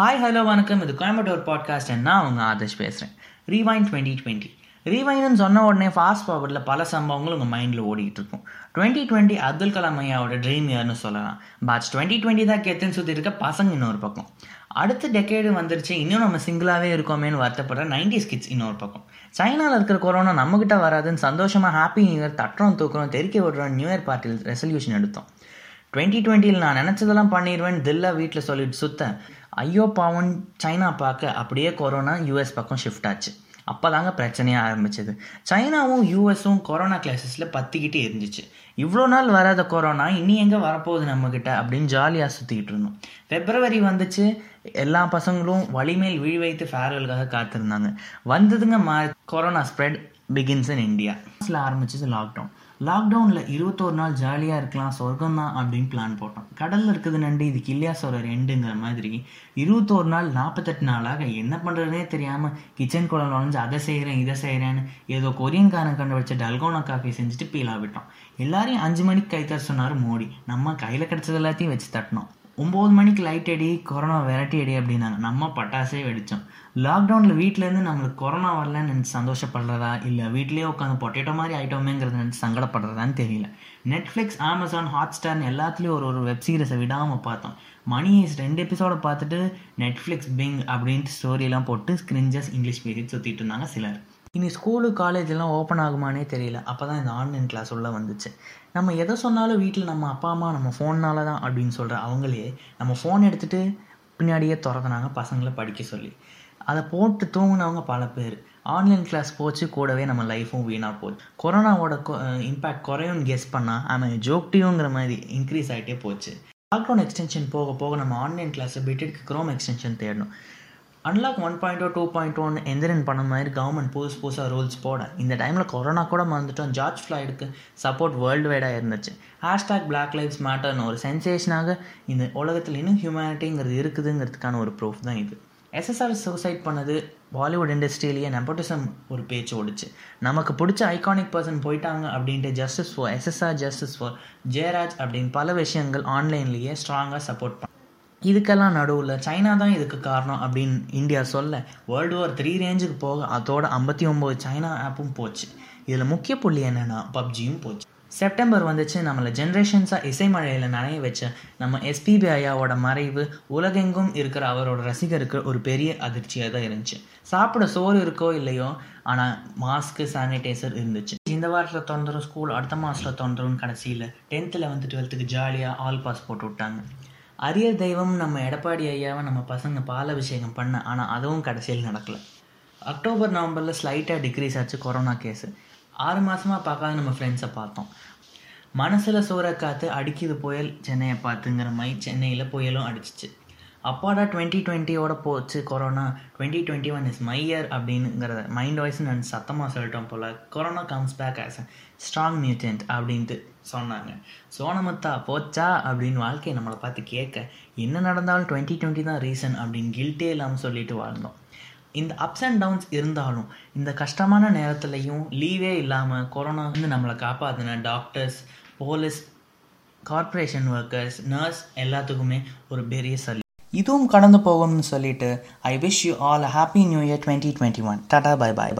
Hi hello வணக்கம். இது Coimbatore podcast நான் உங்கள் ஆதர்ஷ் பேசுகிறேன் ரீவைன் டுவெண்ட்டி டுவெண்ட்டி ரீவைன்னு சொன்ன உடனே ஃபாஸ்ட் ஃபார்வர்டில் பல சம்பவங்கள் உங்கள் மைண்டில் ஓடிட்டு இருக்கும். டுவெண்ட்டி டுவெண்ட்டி அப்துல் கலாம் ஐயாவோட ட்ரீம் இயர்னு சொல்லலாம். பட் டுவெண்ட்டி டுவெண்ட்டி தான் கெத்துன்னு சுற்றி இருக்க பசங்க இன்னொரு பக்கம். அடுத்த டெக்கேடு வந்துருச்சு இன்னும் நம்ம சிங்கிளாகவே இருக்கோமேனு வருத்தப்படுற நைன்டி கிட்ஸ் இன்னொரு பக்கம். சைனாவில் இருக்கிற கொரோனா நம்மக்கிட்ட வராதுன்னு சந்தோஷமாக ஹாப்பி நியூ இயர் தட்டுறோம் தூக்குறோம் தெறிக்க விடுறோம் நியூ இயர் பார்ட்டியில் ரெசல்யூஷன் எடுத்தோம். டுவெண்ட்டி டுவெண்ட்டியில் நான் நினச்சதெல்லாம் பண்ணிடுவேன் தில்லா வீட்டில் சொல்லிட்டு சுத்தேன். ஐயோ பாவன் சைனா பார்க்க அப்படியே கொரோனா யூஎஸ் பக்கம் ஷிஃப்ட் ஆச்சு. அப்போ தாங்க பிரச்சனையாக ஆரம்பிச்சது. சைனாவும் யூஎஸும் கொரோனா கிளாஸஸில் பற்றிக்கிட்டே இருந்துச்சு. இவ்வளோ நாள் வராத கொரோனா இனி எங்கே வரப்போகுது நம்மக்கிட்ட அப்படின்னு ஜாலியாக சுற்றிக்கிட்டு இருந்தோம். ஃபெப்ரவரி வந்துச்சு எல்லா பசங்களும் வழிமேல் விழி வைத்து ஃபேர்வெலுக்காக காத்திருந்தாங்க. வந்ததுங்க மா corona spread begins in India ஆரம்பிச்சது லாக்டவுன் லாக்டவுனில் இருபத்தோரு நாள் ஜாலியாக இருக்கலாம் சொர்க்கம் தான் அப்படின்னு பிளான் போட்டோம். கடலில் இருக்குது நண்டு இதுக்கு இல்லையா சொல்கிற ரெண்டுங்கிற மாதிரி இருபத்தோரு நாள் நாற்பத்தெட்டு நாளாக என்ன பண்ணுறதுனே தெரியாமல் கிச்சன் குழம்பு நுழைஞ்சு அதை செய்கிறேன் இதை செய்கிறேன்னு ஏதோ கொரியன்காரன் கண்டு வச்ச டல்கோனா காஃபி செஞ்சுட்டு பீலா விட்டோம் எல்லாரையும் அஞ்சு மணிக்கு கை தர சொன்னார் மோடி. நம்ம கையில் கிடச்சது எல்லாத்தையும் வச்சு தட்டினோம். ஒம்பது மணிக்கு லைட் அடி கொரோனா விரட்டி அடி அப்படின்னாங்க. நம்ம பட்டாசே வெடித்தோம் லாக்டவுனில் வீட்டிலேருந்து நம்மளுக்கு கொரோனா வரலன்னு நினச்சி சந்தோஷப்படுறதா? இல்லை வீட்லேயே உட்காந்து பொட்டேட்டோ மாதிரி ஆகிட்டோமேங்கிறத நினச்சி சங்கடப்படுறதான்னு தெரியல. நெட்ஃப்ளிக்ஸ் அமேசான் ஹாட் ஸ்டார்னு எல்லாத்துலேயும் ஒரு ஒரு வெப் சீரிஸை விடாமல் பார்த்தோம். மணி இஸ் ரெண்டு எபிசோடை பார்த்துட்டு நெட்ஃப்ளிக்ஸ் பிங் அப்படின்ட்டு ஸ்டோரியெல்லாம் போட்டு ஸ்க்ரிஞ்சஸ் இங்கிலீஷ் பேசிட்டு சுற்றிட்டு இருந்தாங்க சிலர். இனி ஸ்கூலு காலேஜெல்லாம் ஓப்பன் ஆகுமானே தெரியல. அப்போ தான் இந்த ஆன்லைன் கிளாஸ் உள்ள வந்துச்சு. நம்ம எதை சொன்னாலும் வீட்டில் நம்ம அப்பா அம்மா நம்ம ஃபோன்னால தான் அப்படின்னு சொல்கிற அவங்களே நம்ம ஃபோன் எடுத்துகிட்டு பின்னாடியே திறதுனாங்க பசங்களை படிக்க சொல்லி. அதை போட்டு தூங்கினவங்க பல பேர். ஆன்லைன் கிளாஸ் போச்சு கூடவே நம்ம லைஃப்பும் வீணாக போச்சு. கொரோனாவோட இம்பேக்ட் குறையும்னு கெஸ் பண்ணால் ஆமாம் ஜோக்டியோங்கிற மாதிரி இன்க்ரீஸ் ஆகிட்டே போச்சு. லாக்டவுன் எக்ஸ்டென்ஷன் போக போக நம்ம ஆன்லைன் கிளாஸை பிட்டெடுக்கு க்ரோம் எக்ஸ்டென்ஷன் தேடணும். Unlock one point two point one Enthiran பண்ண மாதிரி கவர்மெண்ட் புதுசு புதுசாக ரூல்ஸ் போட. இந்த டைமில் கொரோனா கூட மறந்துட்டோம். ஜார்ஜ் ஃப்ளாய்டுக்கு சப்போர்ட் வேர்ல்டு வைடாக இருந்துச்சு. ஹேஷ்டாக் பிளாக் லைஃப்ஸ் மேட்டர்னு ஒரு சென்சேஷனாக இந்த உலகத்தில் இன்னும் ஹியூமனிட்டிங்கிறது இருக்குதுங்கிறதுக்கான ஒரு ப்ரூஃப் தான் இது. எஸ்எஸ்ஆர் சூசைட் பண்ணது பாலிவுட் இண்டஸ்ட்ரியிலேயே நெப்போட்டிசம் ஒரு பேச்சு ஓடிச்சு. நமக்கு பிடிச்ச ஐகானிக் பர்சன் போயிட்டாங்க அப்படின்ட்டு justice for SSR justice for Jayaraj அப்படின்னு பல விஷயங்கள் ஆன்லைன்லேயே ஸ்ட்ராங்காக சப்போர்ட் பண்ண இதுக்கெல்லாம் நடுவில் சைனா தான் இதுக்கு காரணம் அப்படின்னு இந்தியா சொல்ல வேர்ல்டு வார் த்ரீ ரேஞ்சுக்கு போக அதோட ஐம்பத்தி ஒம்பது சைனா ஆப்பும் போச்சு. இதில் முக்கிய புள்ளி என்னென்னா பப்ஜியும் போச்சு. செப்டம்பர் வந்துச்சு நம்மளை ஜென்ரேஷன்ஸாக இசை மழையில் நனைய வச்ச நம்ம எஸ்பிபி ஐயாவோட மறைவு உலகெங்கும் இருக்கிற அவரோட ரசிகருக்கு ஒரு பெரிய அதிர்ச்சியாக தான் இருந்துச்சு. சாப்பிட சோறு இருக்கோ இல்லையோ ஆனால் மாஸ்க்கு சானிடைசர் இருந்துச்சு. இந்த வாரத்தில் தொந்தரும் ஸ்கூல் அடுத்த மாதத்தில் தொந்தரும் கடைசியில் டென்த்தில் வந்து டுவெல்த்துக்கு ஜாலியாக ஆல் பாஸ் போட்டு விட்டாங்க. அரியர் தெய்வம் நம்ம எடப்பாடி ஐயாவை நம்ம பசங்க பாலாபிஷேகம் பண்ண ஆனால் அதுவும் கடைசியில் நடக்கலை. அக்டோபர் நவம்பரில் ஸ்லைட்டாக டிக்ரீஸ் ஆச்சு கொரோனா கேஸு ஆறு மாதமாக பார்க்காத நம்ம ஃப்ரெண்ட்ஸை பார்த்தோம். மனசில் சூற காற்று அடிக்குது புயல் சென்னையை பார்த்துங்கிற மாதிரி சென்னையில் புயலும் அடிச்சிச்சு. அப்பாடா டுவெண்ட்டி டுவெண்ட்டியோட போச்சு corona twenty twenty one is மையர் அப்படிங்கிறத மைண்ட் வாய்ஸ் நான் சத்தமாக சொல்லிட்டோம் போல். Corona comes back as a strong mutant அப்படின்ட்டு சொன்னாங்க. சோனமுத்தா போச்சா அப்படின்னு வாழ்க்கையை நம்மளை பார்த்து கேட்க என்ன நடந்தாலும் டுவெண்ட்டி டுவெண்ட்டி தான் ரீசன் அப்படின்னு கில்ட்டே இல்லாமல் சொல்லிட்டு வாழ்ந்தோம். இந்த அப்ஸ் அண்ட் டவுன்ஸ் இருந்தாலும் இந்த கஷ்டமான நேரத்துலையும் லீவே இல்லாமல் கொரோனா வந்து நம்மளை காப்பாற்றின doctors police corporation workers nurse எல்லாத்துக்குமே ஒரு பெரிய சல் இதுவும் கடந்து போகும்னு சொல்லிட்டு I wish you all happy new year twenty twenty one tata bye bye